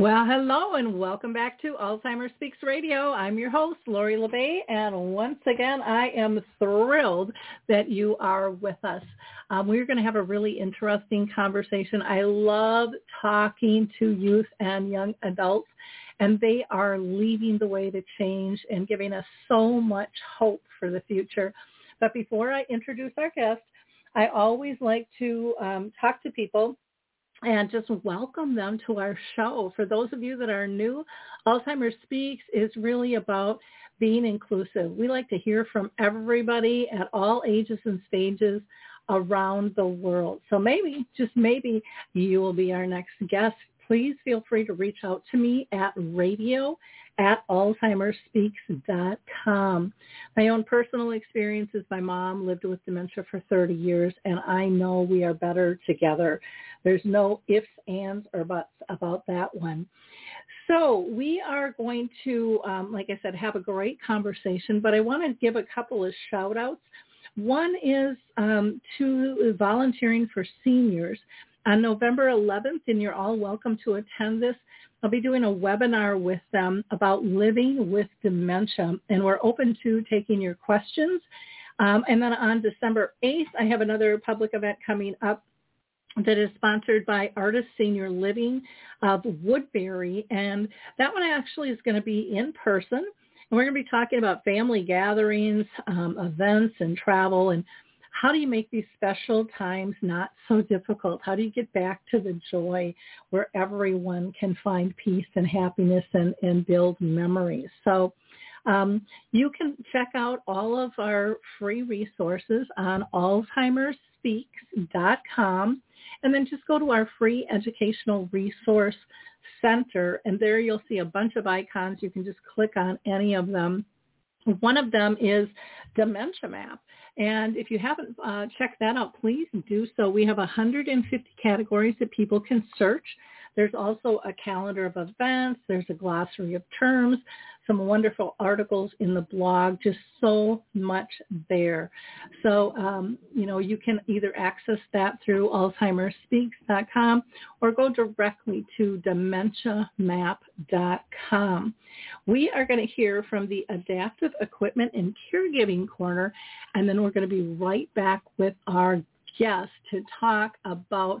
Well, hello and welcome back to Alzheimer's Speaks Radio. I'm your host, Lori La Bey, and once again, I am thrilled that you are with us. Um, we're going to have a really interesting conversation. I love talking to youth and young adults, and they are leading the way to change and giving us so much hope for the future. But before I introduce our guest, I always like to um, talk to people and just welcome them to our show. For those of you that are new, Alzheimer's Speaks is really about being inclusive. We like to hear from everybody at all ages and stages around the world. So maybe, just maybe, you will be our next guest. Please feel free to reach out to me at radio at alzheimersspeaks.com. My own personal experience is my mom lived with dementia for 30 years, and I know we are better together. There's no ifs, ands, or buts about that one. So we are going to, um, like I said, have a great conversation, but I want to give a couple of shout outs. One is um, to volunteering for seniors on November 11th, and you're all welcome to attend this. I'll be doing a webinar with them about living with dementia, and we're open to taking your questions. Um, and then on December 8th, I have another public event coming up that is sponsored by Artis Senior Living of Woodbury. And that one actually is going to be in person. And we're going to be talking about family gatherings, um, events, and travel. And how do you make these special times not so difficult? How do you get back to the joy where everyone can find peace and happiness and, and build memories? So um, you can check out all of our free resources on alzheimersspeaks.com and then just go to our free educational resource center and there you'll see a bunch of icons. You can just click on any of them. One of them is Dementia Map. And if you haven't uh, checked that out, please do so. We have 150 categories that people can search. There's also a calendar of events. There's a glossary of terms, some wonderful articles in the blog, just so much there. So, um, you know, you can either access that through alzheimersspeaks.com or go directly to dementiamap.com. We are going to hear from the Adaptive Equipment and Caregiving Corner, and then we're going to be right back with our guest to talk about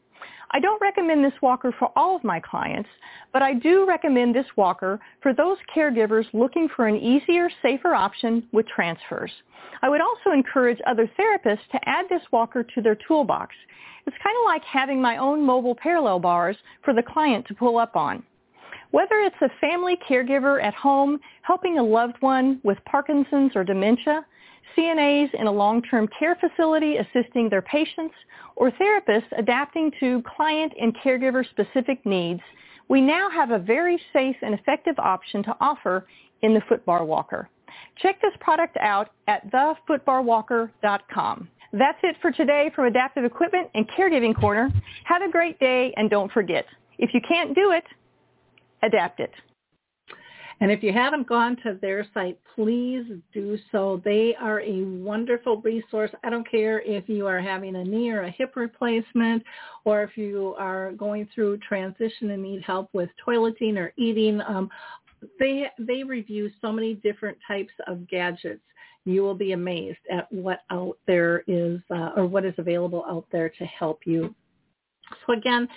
I don't recommend this walker for all of my clients, but I do recommend this walker for those caregivers looking for an easier, safer option with transfers. I would also encourage other therapists to add this walker to their toolbox. It's kind of like having my own mobile parallel bars for the client to pull up on. Whether it's a family caregiver at home helping a loved one with Parkinson's or dementia, CNAs in a long-term care facility assisting their patients, or therapists adapting to client and caregiver specific needs, we now have a very safe and effective option to offer in the Footbar Walker. Check this product out at thefootbarwalker.com. That's it for today from Adaptive Equipment and Caregiving Corner. Have a great day and don't forget, if you can't do it, adapt it. And if you haven't gone to their site, please do so. They are a wonderful resource. I don't care if you are having a knee or a hip replacement or if you are going through transition and need help with toileting or eating. Um, they, they review so many different types of gadgets. You will be amazed at what out there is uh, or what is available out there to help you so again,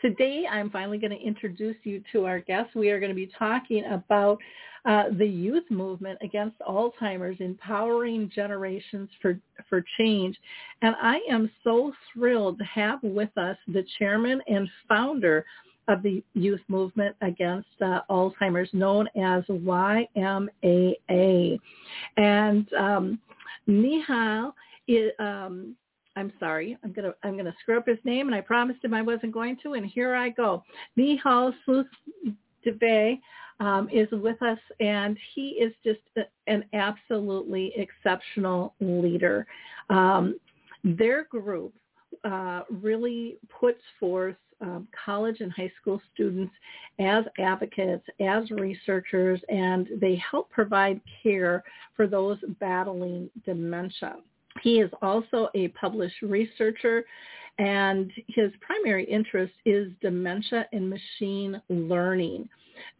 today I'm finally going to introduce you to our guest. We are going to be talking about uh, the youth movement against Alzheimer's, empowering generations for, for change. And I am so thrilled to have with us the chairman and founder of the youth movement against uh, Alzheimer's, known as YMAA. And um, Nihal is, um, I'm sorry. I'm gonna I'm gonna screw up his name, and I promised him I wasn't going to, and here I go. Nihal Debe um, is with us, and he is just a, an absolutely exceptional leader. Um, their group uh, really puts forth um, college and high school students as advocates, as researchers, and they help provide care for those battling dementia. He is also a published researcher and his primary interest is dementia and machine learning.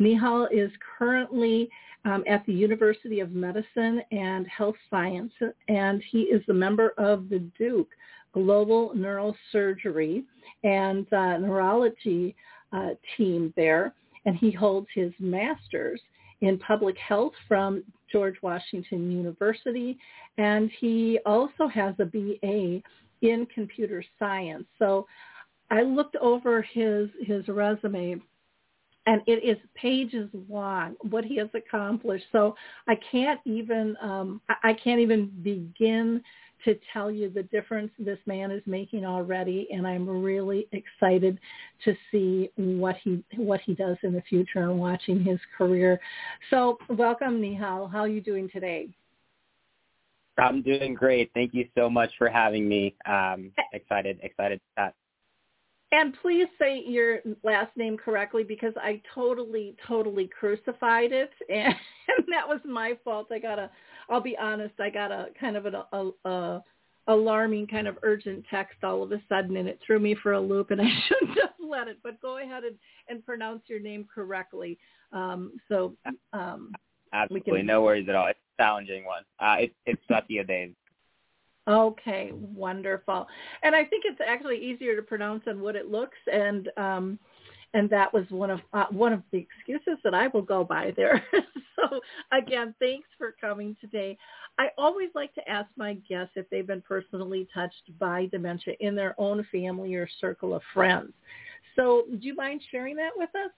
Nihal is currently um, at the University of Medicine and Health Science, and he is a member of the Duke Global Neurosurgery and uh, Neurology uh, team there, and he holds his master's in public health from George Washington University, and he also has a BA in computer science. So I looked over his his resume and it is pages long what he has accomplished so i can't even um i can't even begin to tell you the difference this man is making already and I'm really excited to see what he what he does in the future and watching his career. So welcome Nihal. How are you doing today? I'm doing great. Thank you so much for having me. Um, excited, excited to chat. And please say your last name correctly because I totally, totally crucified it, and, and that was my fault. I got a, I'll be honest, I got a kind of an a, a, alarming kind of urgent text all of a sudden, and it threw me for a loop, and I shouldn't have let it. But go ahead and, and pronounce your name correctly. Um, so um, absolutely, can... no worries at all. It's a challenging one. Uh, it's it's Satyadev. Okay, wonderful. And I think it's actually easier to pronounce than what it looks. And um, and that was one of uh, one of the excuses that I will go by there. so again, thanks for coming today. I always like to ask my guests if they've been personally touched by dementia in their own family or circle of friends. So, do you mind sharing that with us?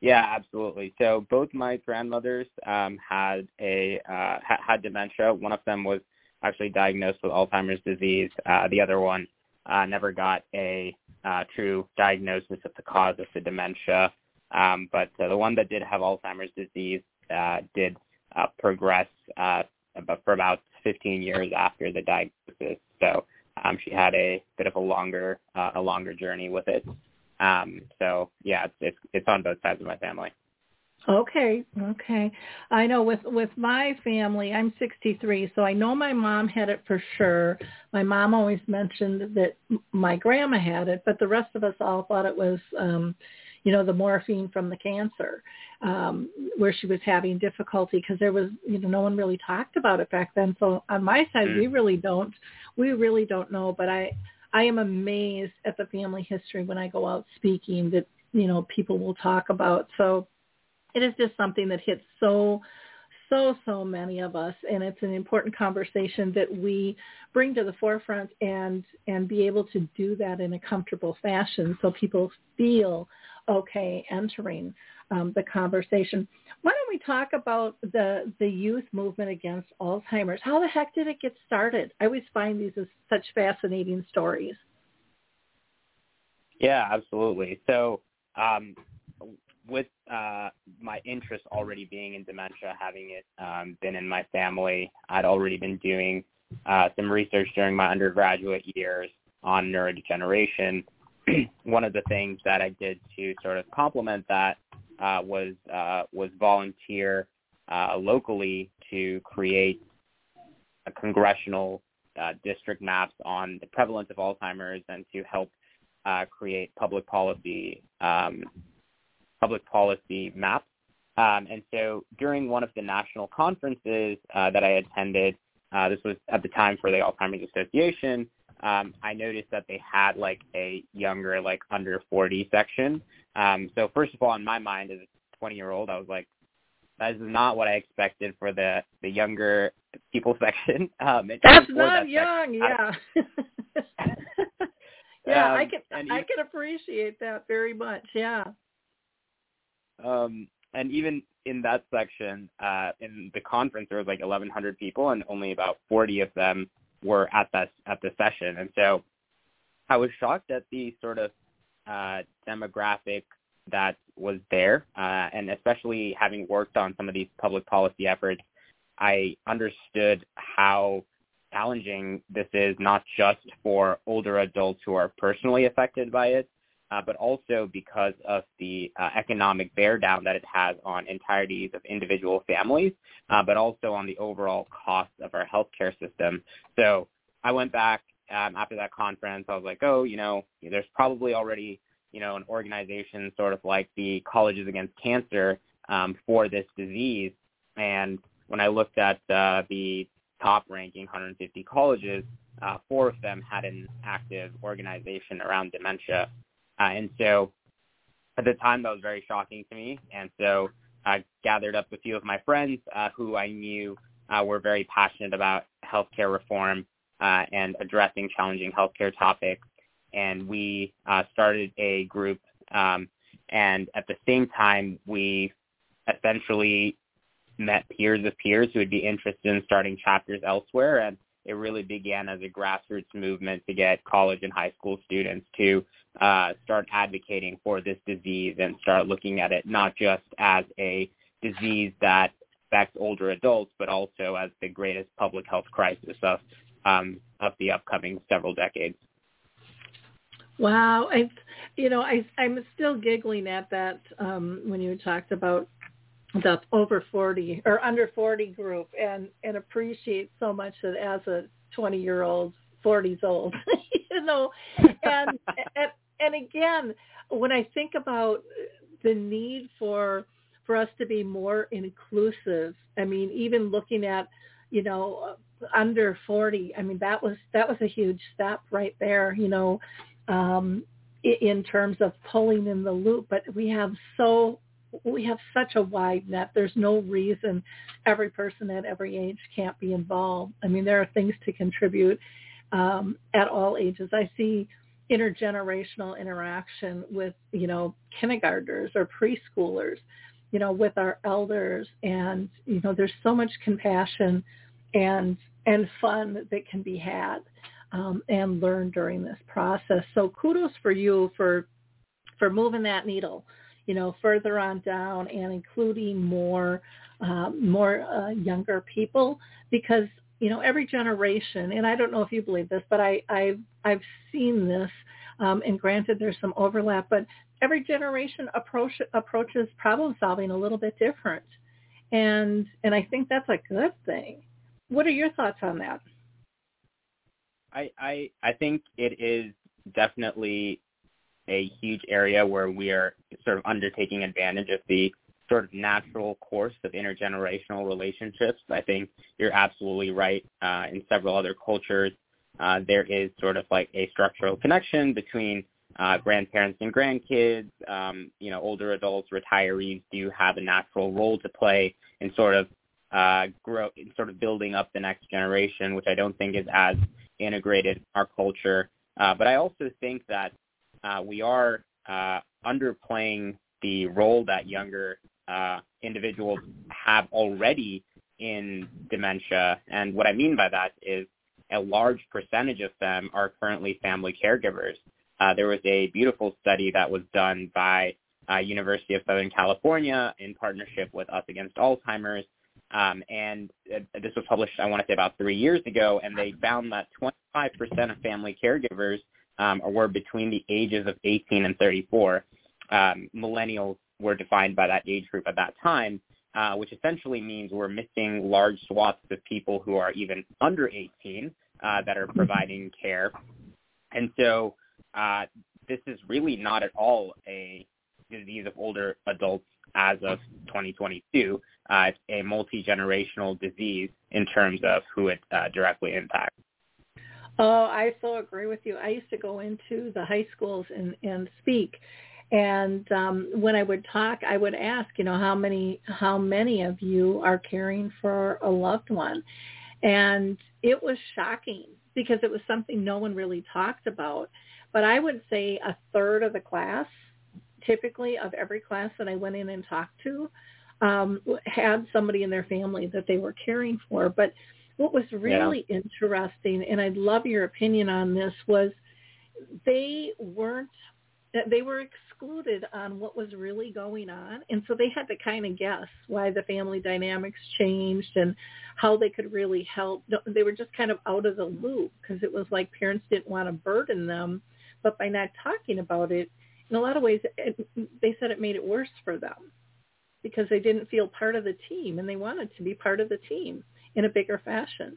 Yeah, absolutely. So both my grandmothers um, had a uh, had dementia. One of them was actually diagnosed with Alzheimer's disease. Uh, the other one uh, never got a uh, true diagnosis of the cause of the dementia. Um, but uh, the one that did have Alzheimer's disease uh, did uh, progress uh, for about 15 years after the diagnosis. So um, she had a bit of a longer uh, a longer journey with it. Um, so yeah, it's, it's it's on both sides of my family. Okay, okay. I know with with my family, I'm 63, so I know my mom had it for sure. My mom always mentioned that my grandma had it, but the rest of us all thought it was um you know the morphine from the cancer um where she was having difficulty because there was you know no one really talked about it back then so on my side mm. we really don't we really don't know but i i am amazed at the family history when i go out speaking that you know people will talk about so it is just something that hits so so so many of us and it's an important conversation that we bring to the forefront and and be able to do that in a comfortable fashion so people feel okay entering um, the conversation. Why don't we talk about the the youth movement against Alzheimer's? How the heck did it get started? I always find these as such fascinating stories. Yeah, absolutely. So um, with uh, my interest already being in dementia, having it um, been in my family, I'd already been doing uh, some research during my undergraduate years on neurodegeneration. One of the things that I did to sort of complement that uh, was uh, was volunteer uh, locally to create a congressional uh, district maps on the prevalence of Alzheimer's and to help uh, create public policy um, public policy map. Um, and so during one of the national conferences uh, that I attended, uh, this was at the time for the Alzheimer's Association, um, I noticed that they had like a younger, like under 40 section. Um, so first of all, in my mind as a 20 year old, I was like, that is not what I expected for the the younger people section. Um, That's not that young, section, yeah. yeah, um, I can I can appreciate that very much. Yeah. Um, and even in that section, uh, in the conference, there was like 1,100 people, and only about 40 of them were at that at the session. And so, I was shocked at the sort of uh, demographic that was there, uh, and especially having worked on some of these public policy efforts, I understood how challenging this is not just for older adults who are personally affected by it, uh, but also because of the uh, economic bear down that it has on entireties of individual families, uh, but also on the overall cost of our healthcare system. So I went back um, after that conference. I was like, oh, you know, there's probably already, you know, an organization sort of like the Colleges Against Cancer um, for this disease. And when I looked at uh, the top ranking 150 colleges, uh, four of them had an active organization around dementia. Uh, and so at the time that was very shocking to me. And so I gathered up a few of my friends uh, who I knew uh, were very passionate about healthcare reform uh, and addressing challenging healthcare topics. And we uh, started a group. Um, and at the same time, we essentially met peers of peers who would be interested in starting chapters elsewhere. And it really began as a grassroots movement to get college and high school students to uh, start advocating for this disease and start looking at it not just as a disease that affects older adults, but also as the greatest public health crisis of um, of the upcoming several decades. Wow, I, you know, I I'm still giggling at that um, when you talked about the over 40 or under 40 group and and appreciate so much that as a 20 year old 40s old you know? And, and and again when i think about the need for for us to be more inclusive i mean even looking at you know under 40 i mean that was that was a huge step right there you know um in terms of pulling in the loop. But we have so we have such a wide net. There's no reason every person at every age can't be involved. I mean, there are things to contribute um, at all ages. I see intergenerational interaction with, you know, kindergartners or preschoolers, you know, with our elders. And, you know, there's so much compassion and, and fun that can be had um, and learned during this process. So kudos for you for, for moving that needle you know, further on down and including more uh, more uh, younger people because you know every generation and I don't know if you believe this but I I've I've seen this um, and granted there's some overlap but every generation approach approaches problem solving a little bit different and and I think that's a good thing. What are your thoughts on that? I I, I think it is definitely a huge area where we are sort of undertaking advantage of the sort of natural course of intergenerational relationships. I think you're absolutely right. Uh, in several other cultures, uh, there is sort of like a structural connection between uh, grandparents and grandkids. Um, you know, older adults, retirees do have a natural role to play in sort of uh, grow, in sort of building up the next generation, which I don't think is as integrated in our culture. Uh, but I also think that uh, we are uh, underplaying the role that younger uh, individuals have already in dementia. And what I mean by that is a large percentage of them are currently family caregivers. Uh, there was a beautiful study that was done by uh, University of Southern California in partnership with Us Against Alzheimer's. Um, and uh, this was published, I want to say, about three years ago, and they found that 25% of family caregivers um, were between the ages of 18 and 34. Um, millennials were defined by that age group at that time, uh, which essentially means we're missing large swaths of people who are even under 18 uh, that are providing care. And so uh, this is really not at all a disease of older adults as of 2022. Uh, it's a multi-generational disease in terms of who it uh, directly impacts. Oh, I so agree with you. I used to go into the high schools and, and speak, and um, when I would talk, I would ask, you know, how many how many of you are caring for a loved one, and it was shocking because it was something no one really talked about. But I would say a third of the class, typically of every class that I went in and talked to, um, had somebody in their family that they were caring for. But what was really yeah. interesting, and I'd love your opinion on this, was they weren't they were excluded on what was really going on and so they had to kind of guess why the family dynamics changed and how they could really help they were just kind of out of the loop because it was like parents didn't want to burden them but by not talking about it in a lot of ways it, they said it made it worse for them because they didn't feel part of the team and they wanted to be part of the team in a bigger fashion.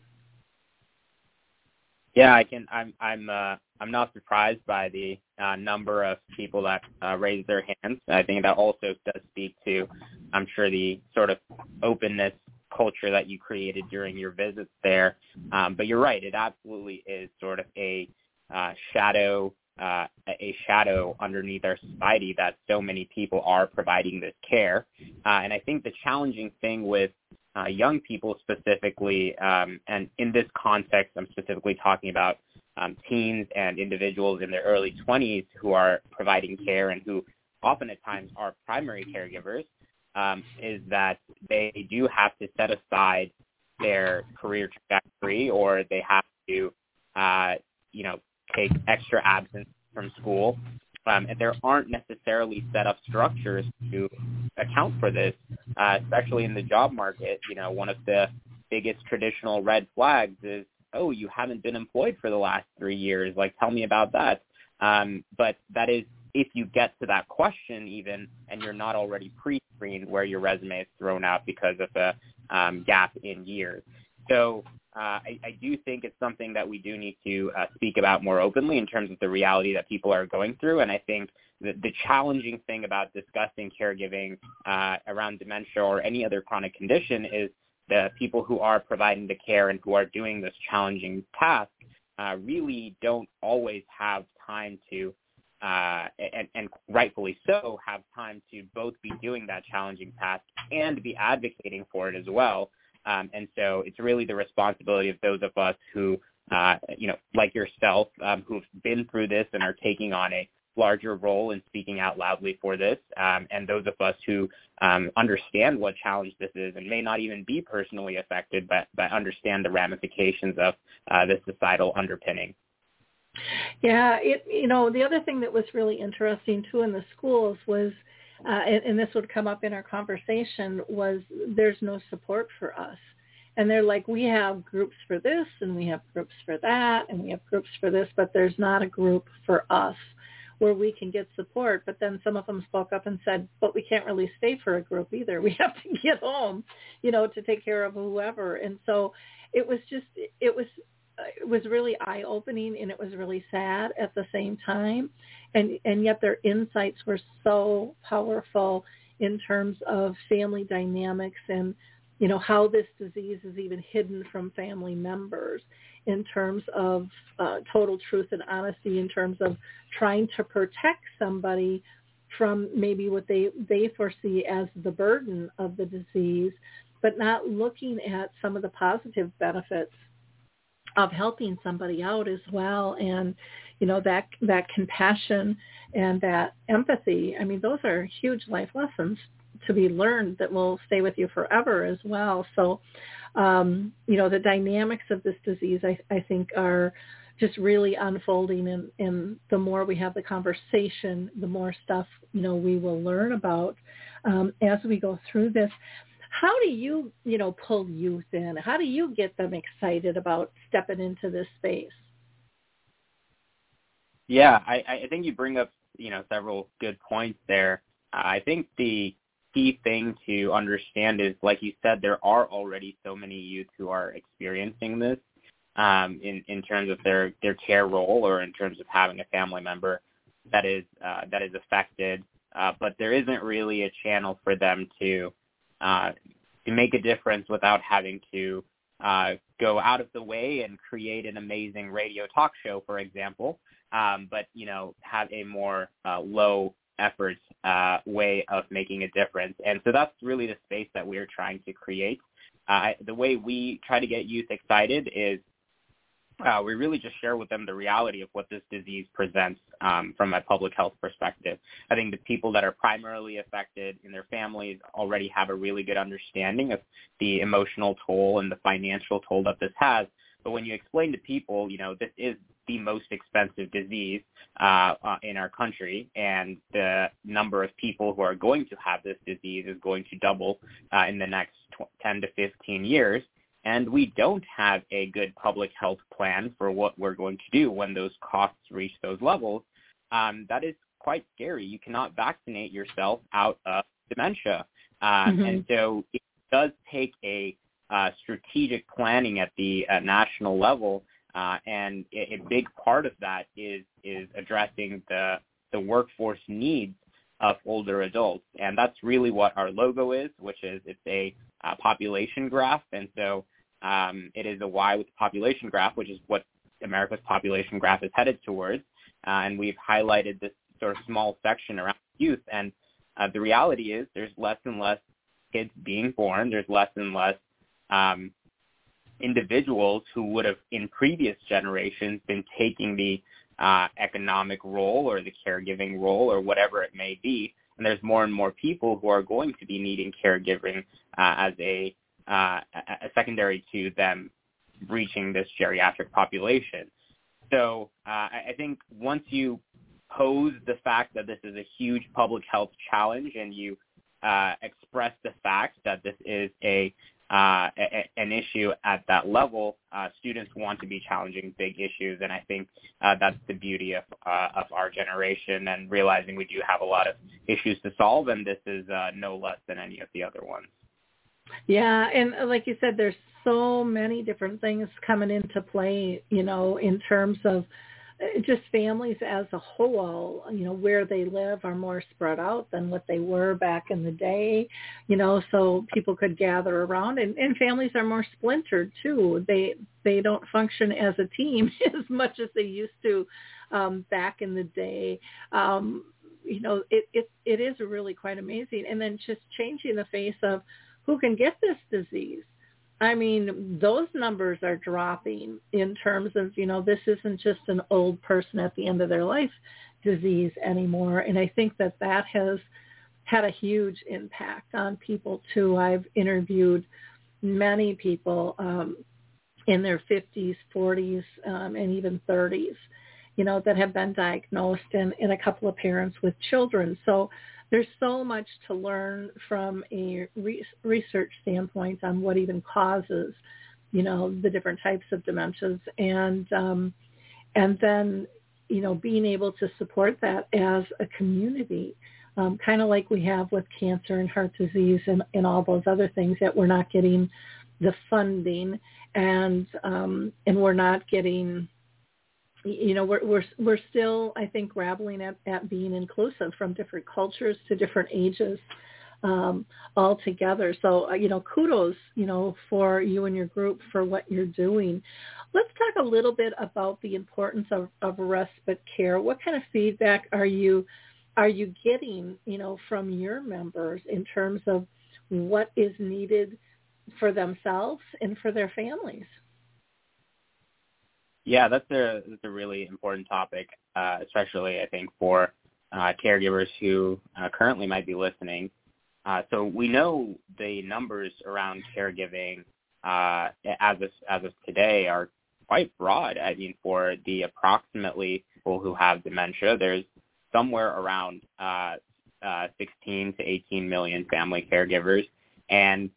Yeah, I can. I'm. I'm. Uh, I'm not surprised by the uh, number of people that uh, their hands. I think that also does speak to, I'm sure, the sort of openness culture that you created during your visits there. Um, but you're right. It absolutely is sort of a uh, shadow, uh, a shadow underneath our society that so many people are providing this care. Uh, and I think the challenging thing with uh, young people specifically, um, and in this context, I'm specifically talking about um, teens and individuals in their early 20s who are providing care and who often at times are primary caregivers, um, is that they do have to set aside their career trajectory or they have to, uh, you know, take extra absence from school um, and there aren't necessarily set up structures to account for this, uh, especially in the job market. You know, one of the biggest traditional red flags is, oh, you haven't been employed for the last three years. Like, tell me about that. Um, but that is if you get to that question even and you're not already pre-screened where your resume is thrown out because of a um, gap in years. So uh, I, I do think it's something that we do need to uh, speak about more openly in terms of the reality that people are going through. And I think the, the challenging thing about discussing caregiving uh, around dementia or any other chronic condition is the people who are providing the care and who are doing this challenging task uh, really don't always have time to uh, and, and, rightfully so, have time to both be doing that challenging task and be advocating for it as well. Um, and so it's really the responsibility of those of us who, uh, you know, like yourself, um, who've been through this and are taking on a larger role in speaking out loudly for this, um, and those of us who um, understand what challenge this is and may not even be personally affected, but, but understand the ramifications of uh, this societal underpinning. Yeah, it you know the other thing that was really interesting too in the schools was uh, and, and this would come up in our conversation, was there's no support for us. And they're like, we have groups for this and we have groups for that and we have groups for this, but there's not a group for us where we can get support. But then some of them spoke up and said, but we can't really stay for a group either. We have to get home, you know, to take care of whoever. And so it was just, it was it was really eye opening and it was really sad at the same time and and yet their insights were so powerful in terms of family dynamics and you know how this disease is even hidden from family members in terms of uh, total truth and honesty in terms of trying to protect somebody from maybe what they they foresee as the burden of the disease but not looking at some of the positive benefits of helping somebody out as well. And you know that that compassion and that empathy i mean those are huge life lessons to be learned that will stay with you forever as well so um you know the dynamics of this disease i i think are just really unfolding and, and the more we have the conversation the more stuff you know we will learn about um, as we go through this how do you, you know, pull youth in? How do you get them excited about stepping into this space? Yeah, I, I think you bring up, you know, several good points there. I think the key thing to understand is, like you said, there are already so many youth who are experiencing this um, in in terms of their their care role or in terms of having a family member that is uh, that is affected. Uh, but there isn't really a channel for them to uh, to make a difference without having to uh, go out of the way and create an amazing radio talk show, for example, um, but you know have a more uh, low effort uh, way of making a difference. And so that's really the space that we're trying to create. Uh, the way we try to get youth excited is uh, we really just share with them the reality of what this disease presents um, from a public health perspective. I think the people that are primarily affected in their families already have a really good understanding of the emotional toll and the financial toll that this has. But when you explain to people, you know, this is the most expensive disease uh, uh, in our country, and the number of people who are going to have this disease is going to double uh, in the next 10 to 15 years and we don't have a good public health plan for what we're going to do when those costs reach those levels, um, that is quite scary. You cannot vaccinate yourself out of dementia. Um, mm-hmm. And so it does take a uh, strategic planning at the uh, national level, uh, and a, a big part of that is is addressing the the workforce needs of older adults, and that's really what our logo is, which is it's a uh, population graph, and so um, it is a Y with the population graph, which is what America's population graph is headed towards, uh, and we've highlighted this sort of small section around youth, and uh, the reality is there's less and less kids being born, there's less and less um, individuals who would have in previous generations been taking the uh, economic role or the caregiving role or whatever it may be. And there's more and more people who are going to be needing caregiving uh, as a, uh, a secondary to them reaching this geriatric population. So uh, I think once you pose the fact that this is a huge public health challenge and you uh, express the fact that this is a uh, a, an issue at that level, uh, students want to be challenging big issues, and I think uh, that's the beauty of uh, of our generation and realizing we do have a lot of issues to solve, and this is uh, no less than any of the other ones. Yeah, and uh, like you said, there's so many different things coming into play, you know, in terms of just families as a whole, you know, where they live are more spread out than what they were back in the day, you know, so people could gather around and, and families are more splintered too. They they don't function as a team as much as they used to um, back in the day. Um, you know, it, it it is really quite amazing. And then just changing the face of who can get this disease I mean, those numbers are dropping in terms of, you know, this isn't just an old person at the end of their life disease anymore. And I think that that has had a huge impact on people too. I've interviewed many people um, in their 50s, 40s, um, and even 30s, you know, that have been diagnosed and, and a couple of parents with children. So there's so much to learn from a re- research standpoint on what even causes, you know, the different types of dementias, and um, and then you know being able to support that as a community, um, kind of like we have with cancer and heart disease and, and all those other things that we're not getting the funding and um, and we're not getting you know we're we're we're still I think grappling at, at being inclusive from different cultures to different ages um, all together. So uh, you know kudos you know for you and your group for what you're doing. Let's talk a little bit about the importance of, of respite care. What kind of feedback are you are you getting you know from your members in terms of what is needed for themselves and for their families? Yeah, that's a that's a really important topic, uh, especially I think for uh, caregivers who uh, currently might be listening. Uh, so we know the numbers around caregiving uh, as of as of today are quite broad. I mean, for the approximately people who have dementia, there's somewhere around uh, uh, 16 to 18 million family caregivers, and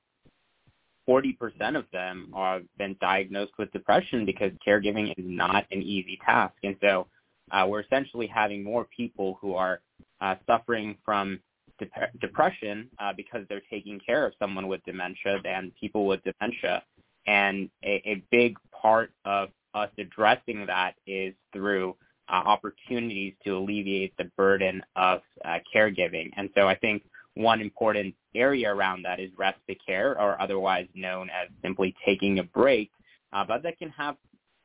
40% of them have been diagnosed with depression because caregiving is not an easy task. And so uh, we're essentially having more people who are uh, suffering from de- depression uh, because they're taking care of someone with dementia than people with dementia. And a, a big part of us addressing that is through uh, opportunities to alleviate the burden of uh, caregiving. And so I think one important area around that is respite care, or otherwise known as simply taking a break, uh, but that can have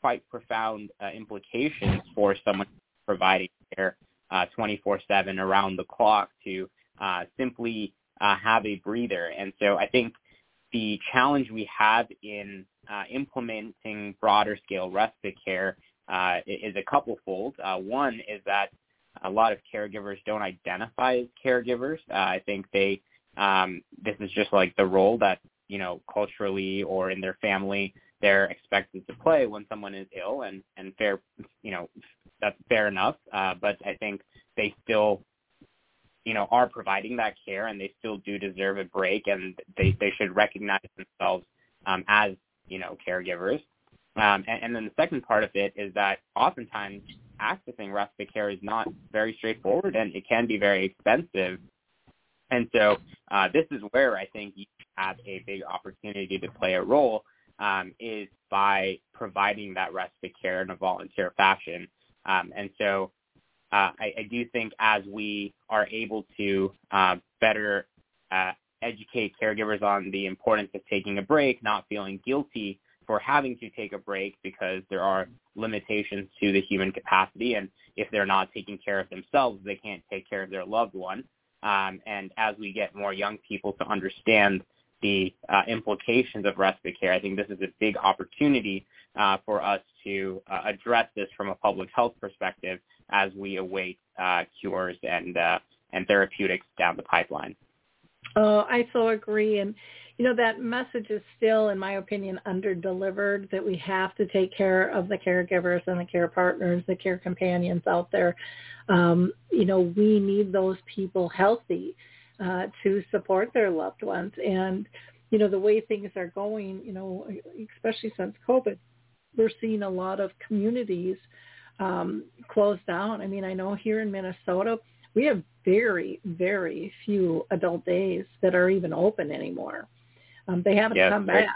quite profound uh, implications for someone providing care uh, 24/7 around the clock to uh, simply uh, have a breather. And so I think the challenge we have in uh, implementing broader scale respite care uh, is a couplefold. Uh, one is that a lot of caregivers don't identify as caregivers. Uh, I think they um, this is just like the role that you know culturally or in their family they're expected to play when someone is ill, and and fair you know that's fair enough. Uh, but I think they still you know are providing that care and they still do deserve a break and they they should recognize themselves um, as you know caregivers. Um, and, and then the second part of it is that oftentimes accessing respite care is not very straightforward and it can be very expensive. And so uh, this is where I think you have a big opportunity to play a role um, is by providing that respite care in a volunteer fashion. Um, and so uh, I, I, do think as we are able to uh, better uh, educate caregivers on the importance of taking a break, not feeling guilty for having to take a break because there are limitations to the human capacity. And if they're not taking care of themselves, they can't take care of their loved one. Um, and as we get more young people to understand the uh, implications of respite care, I think this is a big opportunity uh, for us to uh, address this from a public health perspective as we await uh, cures and uh, and therapeutics down the pipeline. Oh, I so agree. And you know that message is still in my opinion under delivered that we have to take care of the caregivers and the care partners the care companions out there. Um, you know we need those people healthy uh, to support their loved ones. And you know the way things are going you know especially since covid we're seeing a lot of communities um, close down. I mean i know here in minnesota we have very very few adult days that are even open anymore um, they haven't come back.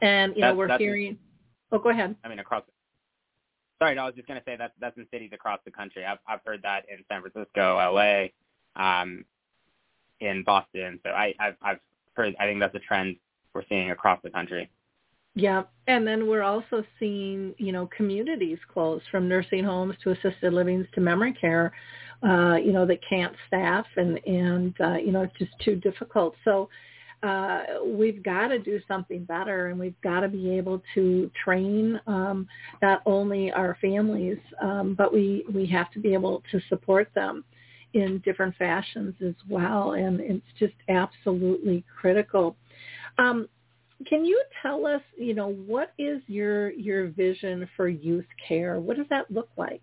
And, you know, we're hearing, oh, go ahead. I mean, across, sorry, no, I was just going to say that that's in cities across the country. I've, I've heard that in San Francisco, LA, um, in Boston. So I, I've, I've heard, I think that's a trend we're seeing across the country. Yeah, and then we're also seeing, you know, communities close from nursing homes to assisted livings to memory care, uh, you know, that can't staff and and uh, you know, it's just too difficult. So, uh, we've got to do something better and we've got to be able to train um, not only our families, um, but we, we have to be able to support them in different fashions as well. And it's just absolutely critical. Um, can you tell us, you know, what is your your vision for youth care? What does that look like?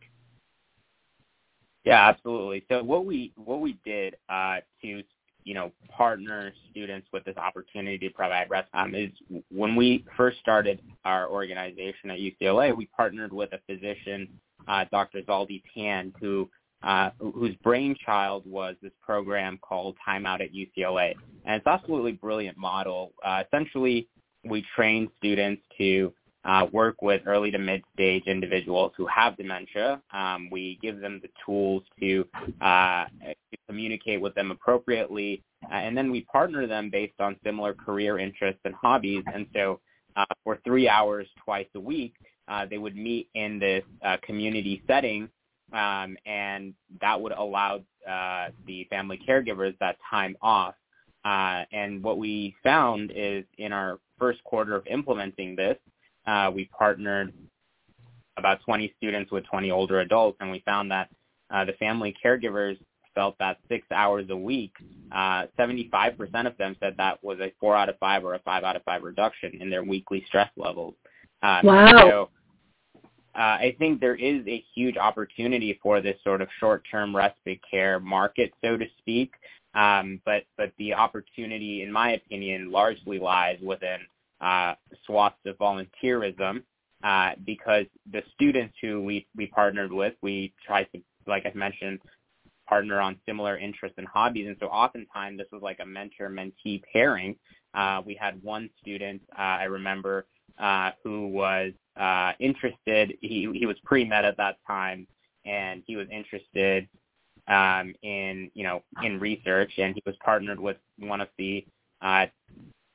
Yeah, absolutely. So what we what we did uh, to you know, partner students with this opportunity to provide rest um, is when we first started our organization at UCLA, we partnered with a physician, uh, Dr. Zaldy Tan, who uh, whose brainchild was this program called Time Out at UCLA. And it's absolutely brilliant model. Uh, essentially, we train students to uh, work with early to mid-stage individuals who have dementia. Um, we give them the tools to, uh, to communicate with them appropriately, uh, and then we partner them based on similar career interests and hobbies. And so uh, for three hours twice a week, uh, they would meet in this uh, community setting, um, and that would allow the family caregivers that time off. And what we found is in our first quarter of implementing this, uh, we partnered about 20 students with 20 older adults, and we found that uh, the family caregivers felt that six hours a week, uh, 75% of them said that was a four out of five or a five out of five reduction in their weekly stress levels. Um, wow. So, uh, I think there is a huge opportunity for this sort of short-term respite care market, so to speak. Um, but but the opportunity, in my opinion, largely lies within uh, swaths of volunteerism uh, because the students who we we partnered with, we tried to, like I mentioned, partner on similar interests and hobbies. And so oftentimes this was like a mentor-mentee pairing. Uh, we had one student, uh, I remember, uh, who was uh, interested. He, he was pre-med at that time, and he was interested um, in, you know, in research, and he was partnered with one of the uh,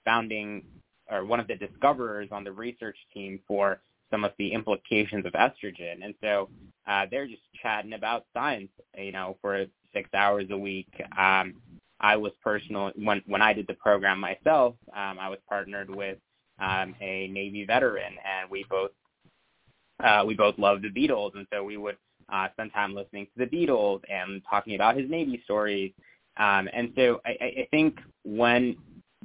founding or one of the discoverers on the research team for some of the implications of estrogen. And so uh, they're just chatting about science, you know, for six hours a week. Um, I was personal when when I did the program myself. Um, I was partnered with um, a Navy veteran, and we both uh, we both loved the Beatles, and so we would uh, spend time listening to the Beatles and talking about his Navy stories. Um, and so I, I think when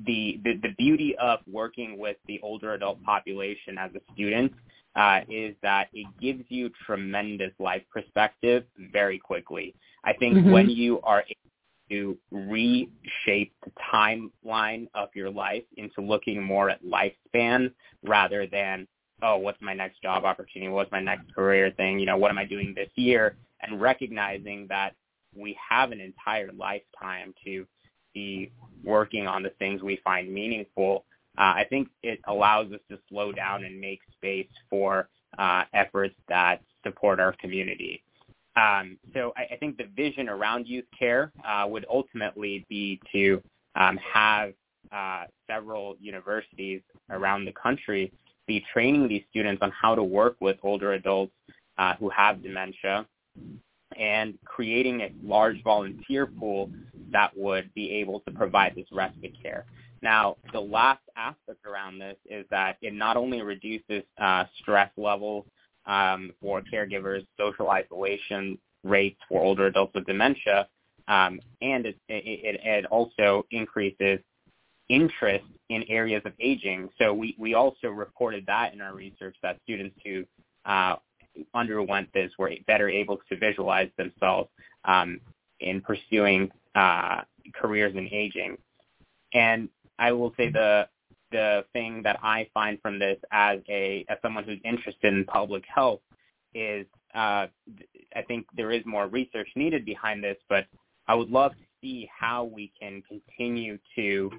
the, the the beauty of working with the older adult population as a student uh, is that it gives you tremendous life perspective very quickly. I think mm-hmm. when you are able to reshape the timeline of your life into looking more at lifespan rather than, oh, what's my next job opportunity? What's my next career thing? You know, what am I doing this year? And recognizing that we have an entire lifetime to be working on the things we find meaningful uh, I think it allows us to slow down and make space for uh, efforts that support our community. Um, so I, I, think the vision around youth care uh, would ultimately be to um, have uh, several universities around the country be training these students on how to work with older adults uh, who have dementia and creating a large volunteer pool that would be able to provide this respite care. Now, the last aspect around this is that it not only reduces uh, stress levels um, for caregivers, social isolation rates for older adults with dementia, um, and it, it, it, also increases interest in areas of aging. So we, we also reported that in our research that students who uh, underwent this were better able to visualize themselves um, in pursuing uh, careers in aging. And I will say the the thing that I find from this as a as someone who's interested in public health is uh, I think there is more research needed behind this, but I would love to see how we can continue to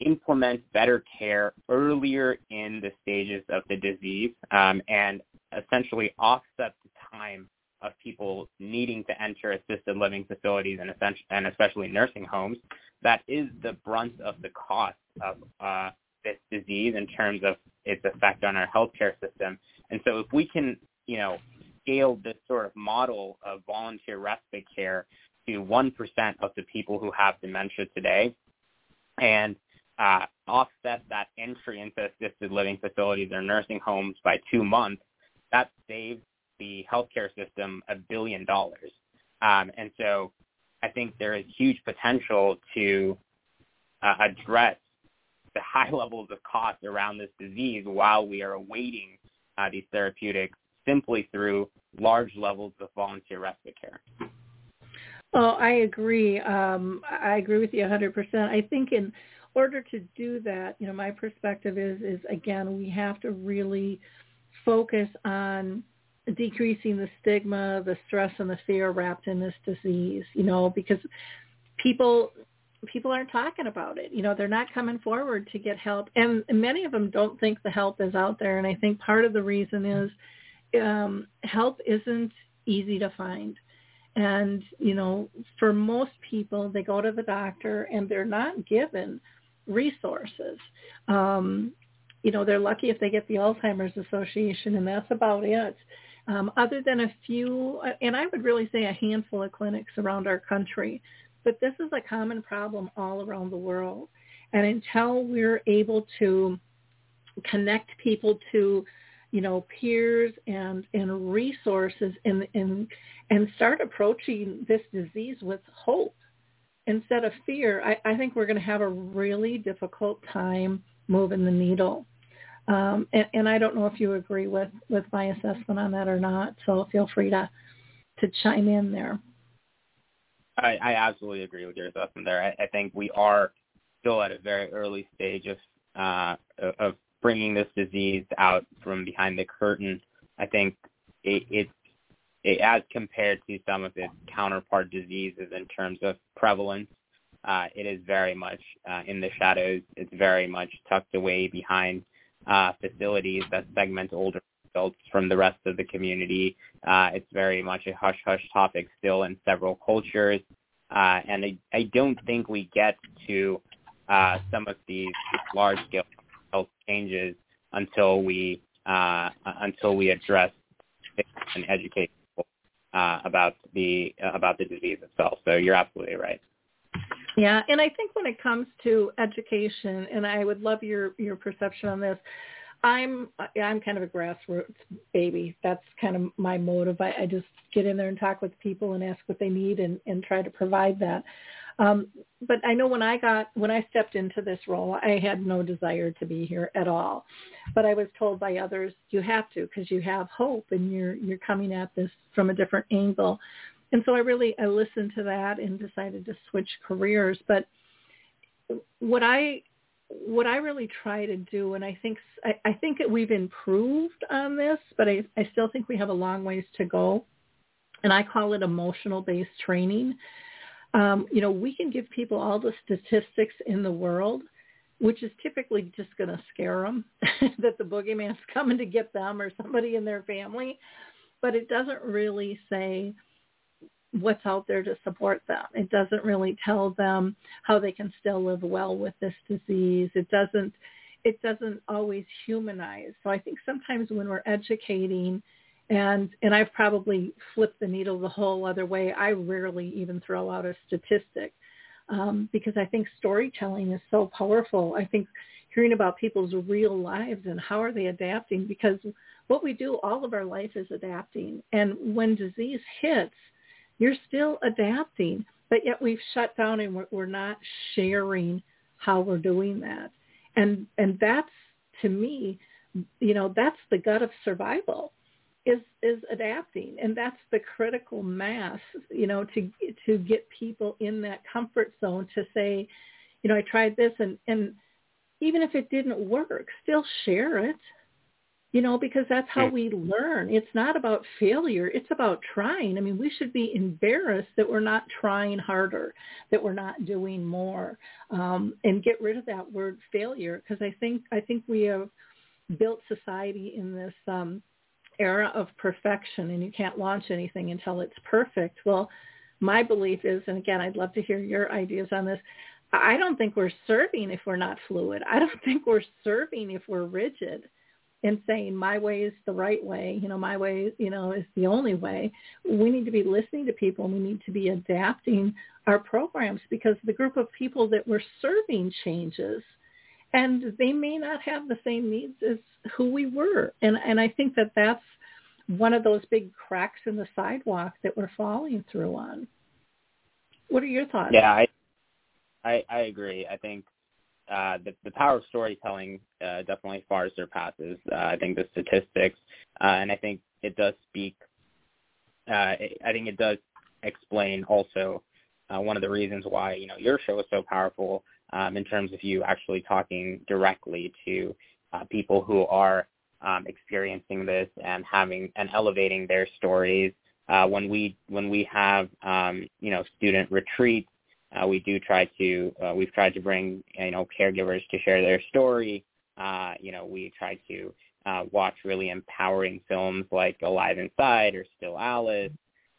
implement better care earlier in the stages of the disease um, and essentially offset the time of people needing to enter assisted living facilities and, and especially nursing homes that is the brunt of the cost of uh, this disease in terms of its effect on our healthcare system. And so if we can, you know, scale this sort of model of volunteer respite care to 1% of the people who have dementia today and uh, offset that entry into assisted living facilities or nursing homes by two months, that saved the healthcare system a billion dollars. Um, and so I think there is huge potential to uh, address the high levels of cost around this disease while we are awaiting uh, these therapeutics simply through large levels of volunteer respite care. Oh, I agree. Um, I agree with you 100%. I think in order to do that, you know, my perspective is, is again, we have to really focus on decreasing the stigma, the stress and the fear wrapped in this disease, you know, because people people aren't talking about it. You know, they're not coming forward to get help. And many of them don't think the help is out there. And I think part of the reason is um, help isn't easy to find. And, you know, for most people, they go to the doctor and they're not given resources. Um, you know, they're lucky if they get the Alzheimer's Association and that's about it um, other than a few, and I would really say a handful of clinics around our country. But this is a common problem all around the world. And until we're able to connect people to you know, peers and and resources and and and start approaching this disease with hope instead of fear, I, I think we're going to have a really difficult time moving the needle. Um, and, and I don't know if you agree with, with my assessment on that or not. So feel free to to chime in there. I, I absolutely agree with your assessment there. I, I think we are still at a very early stage of uh, of bringing this disease out from behind the curtain. I think it, it's it, as compared to some of its counterpart diseases in terms of prevalence, uh, it is very much uh, in the shadows. It's very much tucked away behind uh, facilities that segment older adults from the rest of the community. Uh, it's very much a hush-hush topic still in several cultures. Uh, and I, I don't think we get to uh, some of these large-scale health changes until we uh, until we address and educate people uh, about the about the disease itself. So you're absolutely right. Yeah, and I think when it comes to education, and I would love your your perception on this. I'm I'm kind of a grassroots baby. That's kind of my motive. I, I just get in there and talk with people and ask what they need and, and try to provide that. Um, but I know when I got when I stepped into this role, I had no desire to be here at all. But I was told by others, you have to because you have hope and you're you're coming at this from a different angle. And so I really I listened to that and decided to switch careers. But what I what I really try to do, and I think I, I think that we've improved on this, but I, I still think we have a long ways to go. And I call it emotional based training. Um, you know, we can give people all the statistics in the world, which is typically just going to scare them that the boogeyman's coming to get them or somebody in their family, but it doesn't really say what's out there to support them. It doesn't really tell them how they can still live well with this disease. It doesn't it doesn't always humanize. So I think sometimes when we're educating and and I've probably flipped the needle the whole other way. I rarely even throw out a statistic um, because I think storytelling is so powerful. I think hearing about people's real lives and how are they adapting because what we do all of our life is adapting. And when disease hits, you're still adapting, but yet we've shut down and we're, we're not sharing how we're doing that. And, and that's, to me, you know, that's the gut of survival is, is adapting. And that's the critical mass, you know, to, to get people in that comfort zone to say, you know, I tried this and, and even if it didn't work, still share it you know, because that's how we learn. It's not about failure. It's about trying. I mean, we should be embarrassed that we're not trying harder, that we're not doing more, um, and get rid of that word failure. Because I think I think we have built society in this um, era of perfection, and you can't launch anything until it's perfect. Well, my belief is, and again, I'd love to hear your ideas on this. I don't think we're serving if we're not fluid. I don't think we're serving if we're rigid and saying my way is the right way, you know, my way, you know, is the only way. We need to be listening to people and we need to be adapting our programs because the group of people that we're serving changes and they may not have the same needs as who we were. And and I think that that's one of those big cracks in the sidewalk that we're falling through on. What are your thoughts? Yeah, I I, I agree. I think uh, the, the power of storytelling uh, definitely far surpasses, uh, I think, the statistics, uh, and I think it does speak. Uh, I think it does explain also uh, one of the reasons why you know your show is so powerful um, in terms of you actually talking directly to uh, people who are um, experiencing this and having and elevating their stories. Uh, when we when we have um, you know student retreats uh, we do try to uh, we've tried to bring you know caregivers to share their story. Uh, you know we try to uh, watch really empowering films like Alive Inside or Still Alice,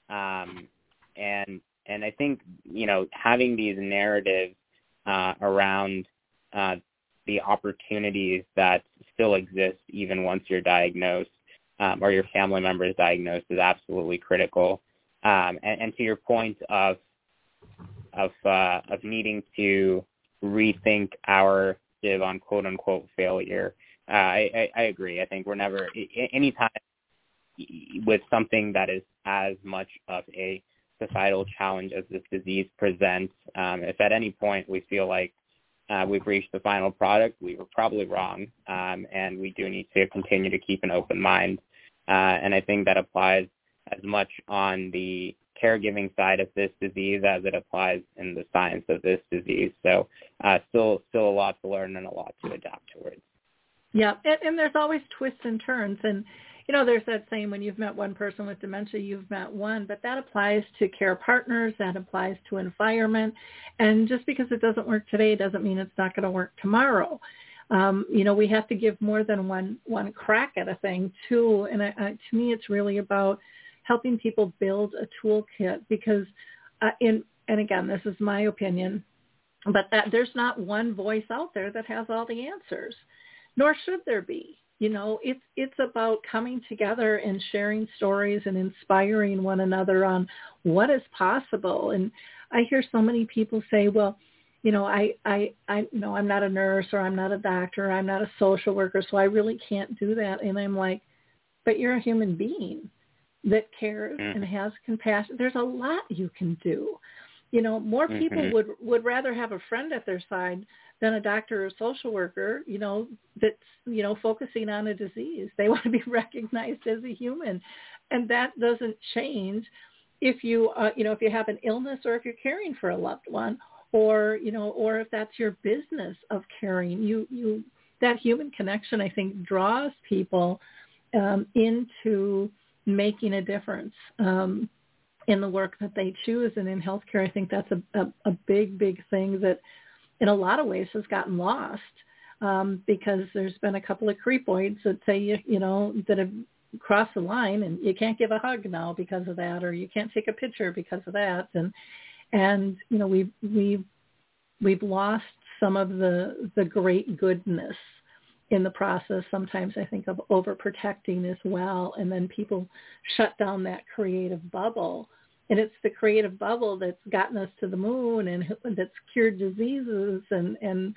um, and and I think you know having these narratives uh, around uh, the opportunities that still exist even once you're diagnosed um, or your family member is diagnosed is absolutely critical. Um, and, and to your point of of uh, of needing to rethink our give on quote unquote failure. Uh, I, I, I agree. I think we're never anytime with something that is as much of a societal challenge as this disease presents. Um, if at any point we feel like uh, we've reached the final product, we were probably wrong, um, and we do need to continue to keep an open mind. Uh, and I think that applies as much on the caregiving side of this disease as it applies in the science of this disease. So uh, still still a lot to learn and a lot to adapt towards. Yeah, and, and there's always twists and turns, and you know, there's that saying when you've met one person with dementia, you've met one, but that applies to care partners, that applies to environment. And just because it doesn't work today doesn't mean it's not going to work tomorrow. Um, you know, we have to give more than one one crack at a thing too. And I, I, to me, it's really about helping people build a toolkit because, uh, in and again, this is my opinion, but that there's not one voice out there that has all the answers, nor should there be. You know it's it's about coming together and sharing stories and inspiring one another on what is possible. And i hear so many people say well you know i i i know i'm not a nurse or i'm not a doctor or i'm not a social worker so i really can't do that. And i'm like but you're a human being that cares mm. and has compassion there's a lot you can do you know more people mm-hmm. would would rather have a friend at their side than a doctor or social worker, you know, that's, you know, focusing on a disease. They want to be recognized as a human. And that doesn't change if you, uh, you know, if you have an illness or if you're caring for a loved one or, you know, or if that's your business of caring. You, you, that human connection, I think, draws people um, into making a difference. Um, in the work that they choose and in healthcare, I think that's a, a, a big, big thing that in a lot of ways has gotten lost um, because there's been a couple of creepoids that say you you know that have crossed the line and you can't give a hug now because of that or you can't take a picture because of that and and you know we've we've we've lost some of the the great goodness in the process. Sometimes i think of overprotecting as well and then people shut down that creative bubble. And it's the creative bubble that's gotten us to the moon and that's cured diseases. And and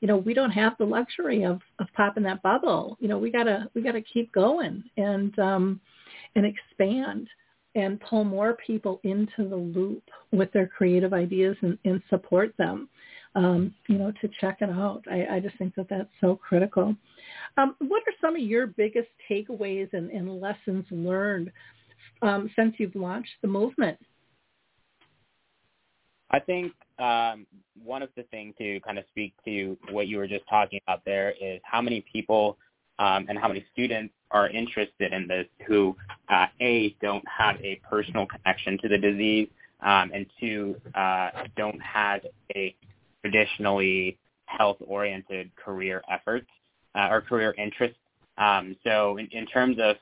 you know we don't have the luxury of of popping that bubble. You know we gotta we gotta keep going and um and expand and pull more people into the loop with their creative ideas and, and support them um, you know, to check it out. I, I just think that that's so critical. Um, what are some of your biggest takeaways and, and lessons learned um, since you've launched the movement? I think um, one of the things to kind of speak to what you were just talking about there is how many people um, and how many students are interested in this who, uh, A, don't have a personal connection to the disease, um, and two, uh, don't have a traditionally health-oriented career efforts uh, or career interests. Um, so in, in terms of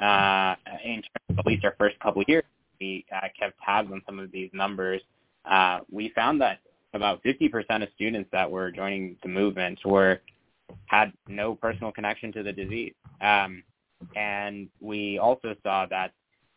uh, in terms of at least our first couple of years, we uh, kept tabs on some of these numbers. Uh, we found that about 50% of students that were joining the movement were had no personal connection to the disease. Um, and we also saw that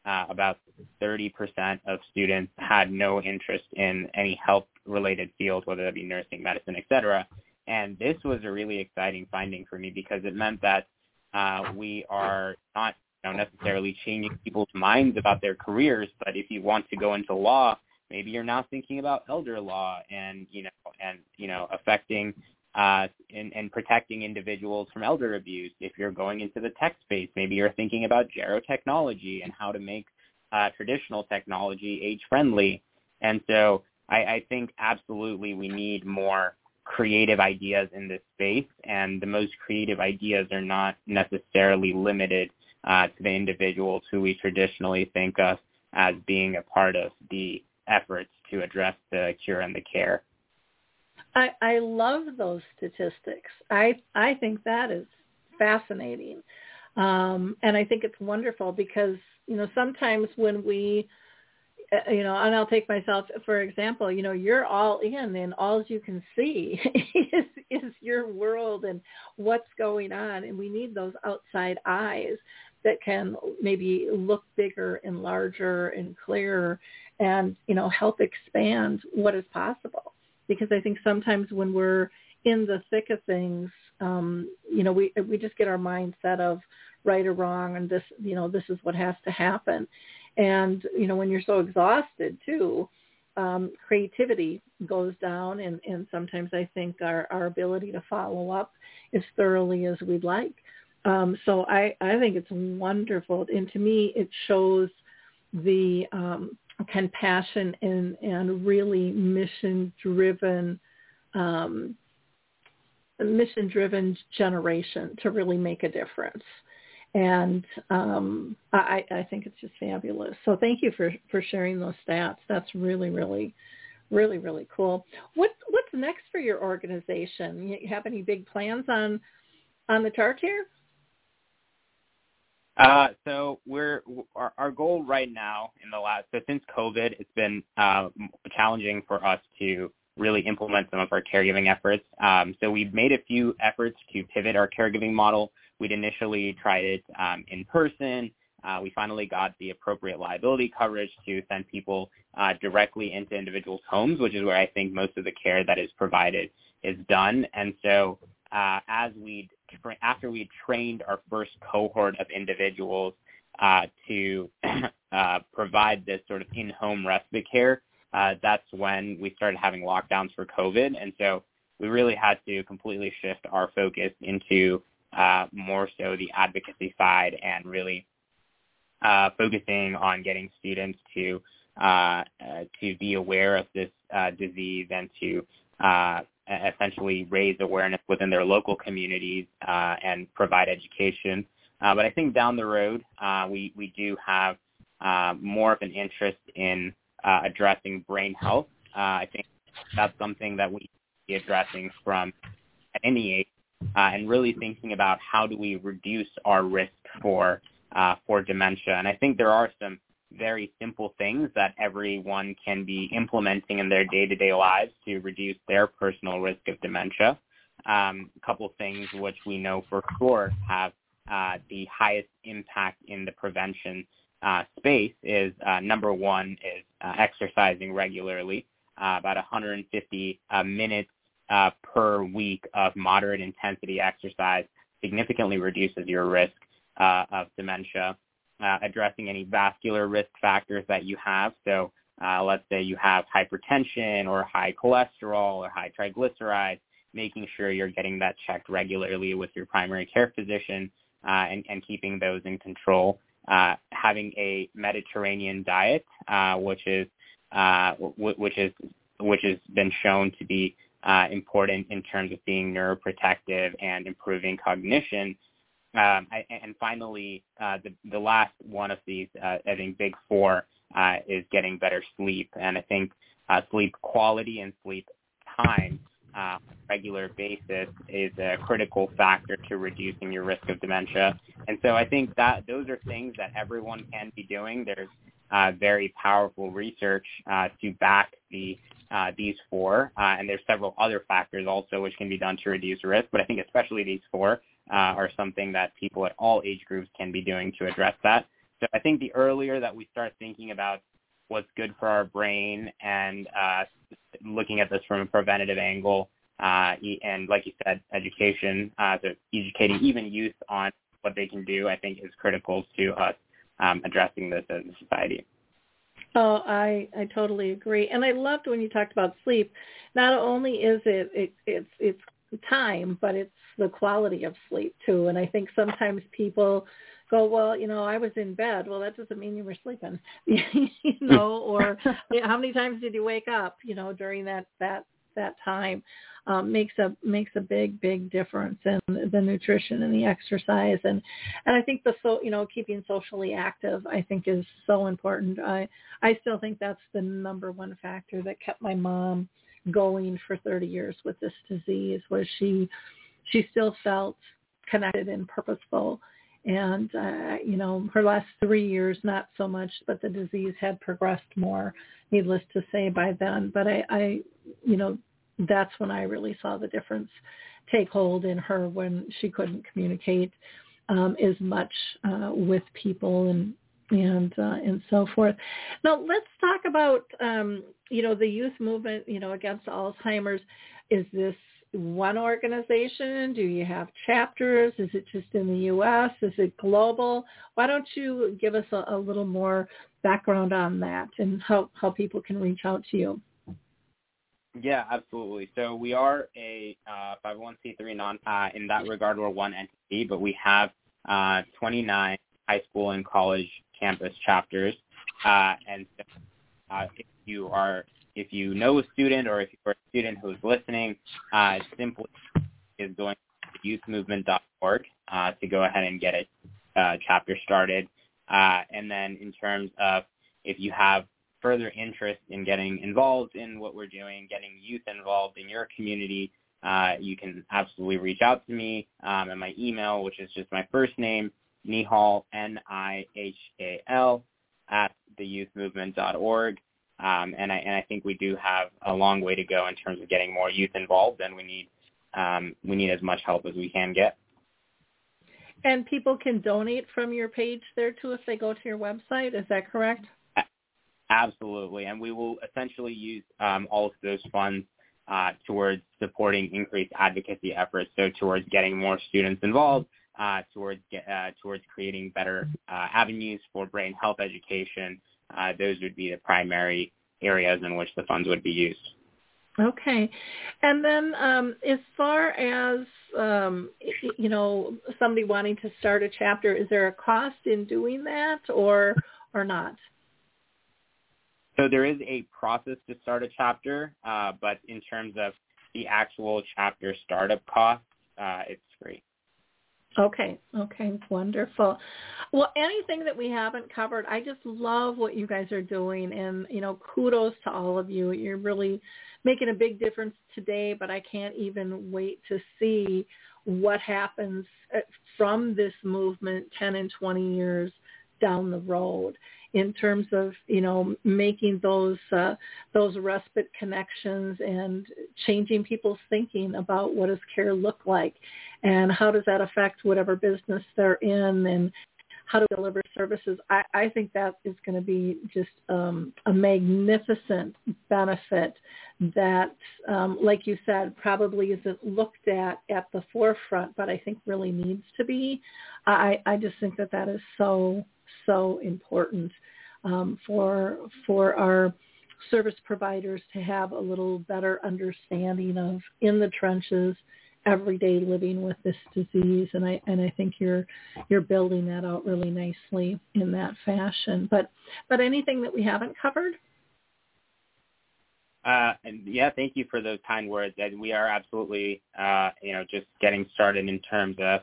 uh, about 30% of students had no interest in any health-related field, whether that be nursing, medicine, etc. And this was a really exciting finding for me because it meant that uh, we are not you know, necessarily changing people's minds about their careers, but if you want to go into law, maybe you're now thinking about elder law and you know and you know affecting uh, and, and protecting individuals from elder abuse. If you're going into the tech space, maybe you're thinking about gerotechnology and how to make uh, traditional technology age friendly. And so I, I think absolutely we need more creative ideas in this space, and the most creative ideas are not necessarily limited uh, to the individuals who we traditionally think of as being a part of the efforts to address the cure and the care. I, I love those statistics. I I think that is fascinating, um, and I think it's wonderful because you know sometimes when we uh, you know, and I'll take myself for example. You know, you're all in, and all you can see is is your world and what's going on, and we need those outside eyes that can maybe look bigger and larger and clearer, and you know, help expand what is possible. Because I think sometimes when we're in the thick of things, um, you know, we we just get our mindset of right or wrong, and this, you know, this is what has to happen. And you know, when you're so exhausted too, um, creativity goes down, and and sometimes I think our our ability to follow up as thoroughly as we'd like. Um, so I I think it's wonderful, and to me, it shows the um, compassion and and really mission driven um, mission driven generation to really make a difference and um, I, I think it's just fabulous. So thank you for, for sharing those stats. That's really, really, really, really cool. What what's next for your organization? You have any big plans on on the chart here? Uh, so we're our, our goal right now in the last so since COVID, it's been uh, challenging for us to really implement some of our caregiving efforts. Um, so we've made a few efforts to pivot our caregiving model. We'd initially tried it um, in person. Uh, we finally got the appropriate liability coverage to send people uh, directly into individuals' homes, which is where I think most of the care that is provided is done. And so uh, as we after we trained our first cohort of individuals uh, to uh, provide this sort of in-home respite care, uh, that's when we started having lockdowns for COVID. And so we really had to completely shift our focus into uh, more so the advocacy side and really uh, focusing on getting students to uh, to be aware of this disease and to essentially raise awareness within their local communities and provide education. but I think down the road, we we do have more of an interest in uh, addressing brain health. Uh, I think that's something that we be addressing from at any age, uh, and really thinking about how do we reduce our risk for uh, for dementia. And I think there are some very simple things that everyone can be implementing in their day-to-day lives to reduce their personal risk of dementia. Um, a couple things which we know for sure have uh, the highest impact in the prevention uh, space is uh, number one is uh, exercising regularly, uh, about 150 uh, minutes per week of moderate intensity exercise significantly reduces your risk of dementia. Uh, addressing any vascular risk factors that you have. So uh, let's say you have hypertension or high cholesterol or high triglycerides, making sure you're getting that checked regularly with your primary care physician uh, and, and keeping those in control uh, having a Mediterranean diet, uh, which is w- which is which has been shown to be important in terms of being neuroprotective and improving cognition. Um, I, and finally, uh, the, the last one of these, uh, I think, big four uh, is getting better sleep. And I think uh, sleep quality and sleep time uh, on a regular basis is a critical factor to reducing your risk of dementia. And so I think that those are things that everyone can be doing. There's uh, very powerful research uh, to back the uh, these four, uh, and there's several other factors also which can be done to reduce risk. But I think especially these four uh, are something that people at all age groups can be doing to address that. So I think the earlier that we start thinking about what's good for our brain and uh, looking at this from a preventative angle, uh, and like you said, education, uh, so educating even youth on what they can do, I think is critical to us um, addressing this as a society. Oh, I I totally agree, and I loved when you talked about sleep. Not only is it, it it's it's time, but it's the quality of sleep too. And I think sometimes people go, well, you know, I was in bed. Well, that doesn't mean you were sleeping, you know, or how many times did you wake up, you know, during that that that time um, makes a makes a big big difference in the nutrition and the exercise and and I think the so you know keeping socially active I think is so important. I I still think that's the number one factor that kept my mom going for 30 years with this disease was she she still felt connected and purposeful. And uh, you know her last three years not so much but the disease had progressed more needless to say by then. But i i you know that's when i really saw the difference take hold in her when she couldn't communicate um, as much uh, with people and and uh, and so forth. Now let's talk about um, you know the youth movement you know against Alzheimer's. Is this one organization? Do you have chapters? Is it just in the U.S.? Is it global? Why don't you give us a, a little more background on that and how, how people can reach out to you? Yeah, absolutely. So we are a uh, 501c3 non. Uh, in that regard, we're one entity, but we have uh, 29 high school and college campus chapters. Uh, and uh, if you are, if you know a student or if you're a student who is listening, uh, simply is going to youthmovement.org uh, to go ahead and get a uh, chapter started. Uh, and then in terms of if you have further interest in getting involved in what we're doing, getting youth involved in your community, uh, you can absolutely reach out to me um, at my email, which is just my first name, Nihal, N-I-H-A-L, at theyouthmovement.org. Um, and I and I think we do have a long way to go in terms of getting more youth involved, and we need um, we need as much help as we can get. And people can donate from your page there too if they go to your website. Is that correct? Absolutely, and we will essentially use um, all of those funds uh, towards supporting increased advocacy efforts. So towards getting more students involved, uh, towards uh, towards creating better uh, avenues for brain health education. Uh, those would be the primary areas in which the funds would be used. Okay, and then um, as far as um, you know, somebody wanting to start a chapter, is there a cost in doing that, or or not? So there is a process to start a chapter, uh, but in terms of the actual chapter startup cost, uh, it's free. Okay, okay, wonderful. Well, anything that we haven't covered, I just love what you guys are doing and, you know, kudos to all of you. You're really making a big difference today, but I can't even wait to see what happens uh, from this movement 10 and 20 years down the road in terms of you know making those uh, those respite connections and changing people's thinking about what does care look like and how does that affect whatever business they're in and how to deliver services. I, I think that is going to be just um, a magnificent benefit that, um, like you said, probably isn't looked at at the forefront, but I think really needs to be. I, I just think that that is so so important um, for for our service providers to have a little better understanding of in the trenches everyday living with this disease and I and I think you're you're building that out really nicely in that fashion. But but anything that we haven't covered? Uh, yeah, thank you for those kind words. And we are absolutely, uh, you know, just getting started in terms of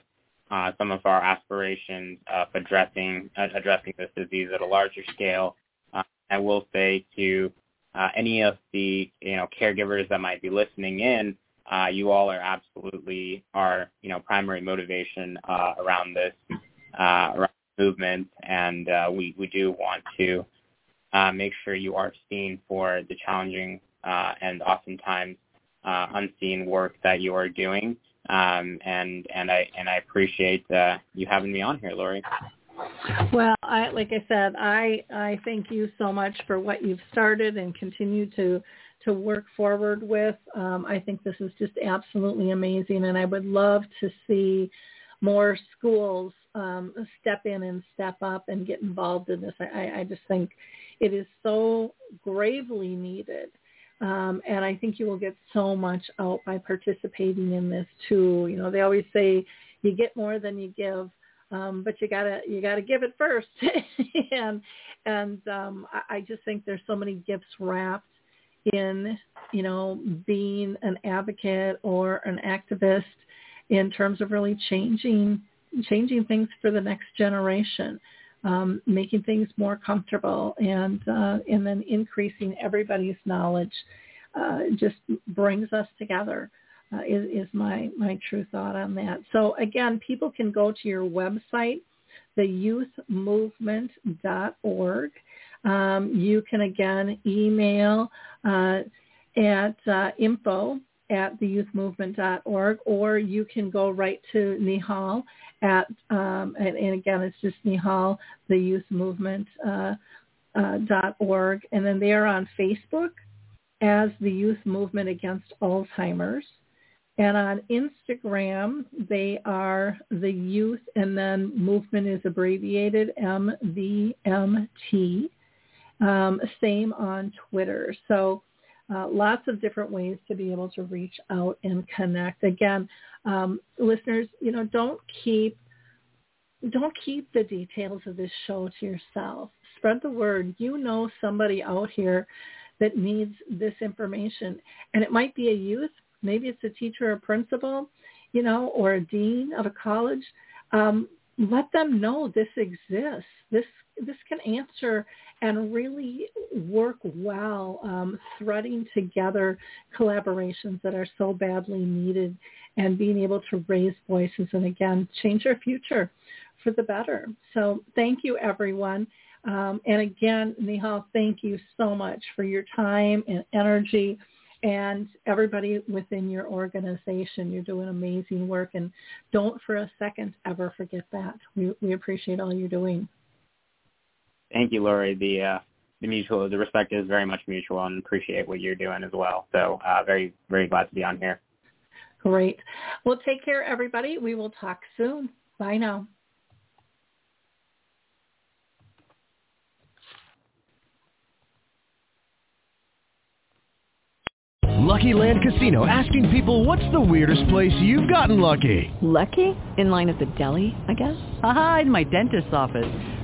uh, some of our aspirations of addressing uh, addressing this disease at a larger scale. Uh, I will say to uh, any of the you know caregivers that might be listening in, uh, you all are absolutely our you know primary motivation around this around movement, and we we do want to make sure you are seen for the challenging and oftentimes unseen work that you are doing. Um, and and I and I appreciate uh, you having me on here, Lori. Well, I like I said, I I thank you so much for what you've started and continue to to work forward with. Um, I think this is just absolutely amazing, and I would love to see more schools um, step in and step up and get involved in this. I, I just think it is so gravely needed um, and I think you will get so much out by participating in this too. You know, they always say you get more than you give, um, but you gotta you gotta give it first. and and um, I, I just think there's so many gifts wrapped in you know being an advocate or an activist in terms of really changing changing things for the next generation um, making things more comfortable and uh, and then increasing everybody's knowledge uh, just brings us together. Uh, is, is my my true thought on that. So again, people can go to your website, theyouthmovement.org. Um, you can again email uh, at uh, info at theyouthmovement.org, or you can go right to Nihal at, um, and, and, again, it's just Nihal, the Youth uh, uh, and then they are on Facebook as the Youth Movement Against Alzheimer's. And on Instagram, they are the youth, and then movement is abbreviated MVMT. Um, same on Twitter. So uh, lots of different ways to be able to reach out and connect. Again, um, listeners, you know, don't keep don't keep the details of this show to yourself. Spread the word. You know somebody out here that needs this information, and it might be a youth, maybe it's a teacher or principal, you know, or a dean of a college. Um, let them know this exists. This this can answer and really work well, um, threading together collaborations that are so badly needed and being able to raise voices and again change our future for the better. So thank you everyone. Um, and again, Nihal, thank you so much for your time and energy and everybody within your organization. You're doing amazing work and don't for a second ever forget that. We, we appreciate all you're doing. Thank you, Lori. The uh, the mutual the respect is very much mutual and appreciate what you're doing as well. So uh, very very glad to be on here. Great. Well, take care, everybody. We will talk soon. Bye now. Lucky Land Casino asking people what's the weirdest place you've gotten lucky? Lucky? In line at the deli, I guess? Aha, in my dentist's office.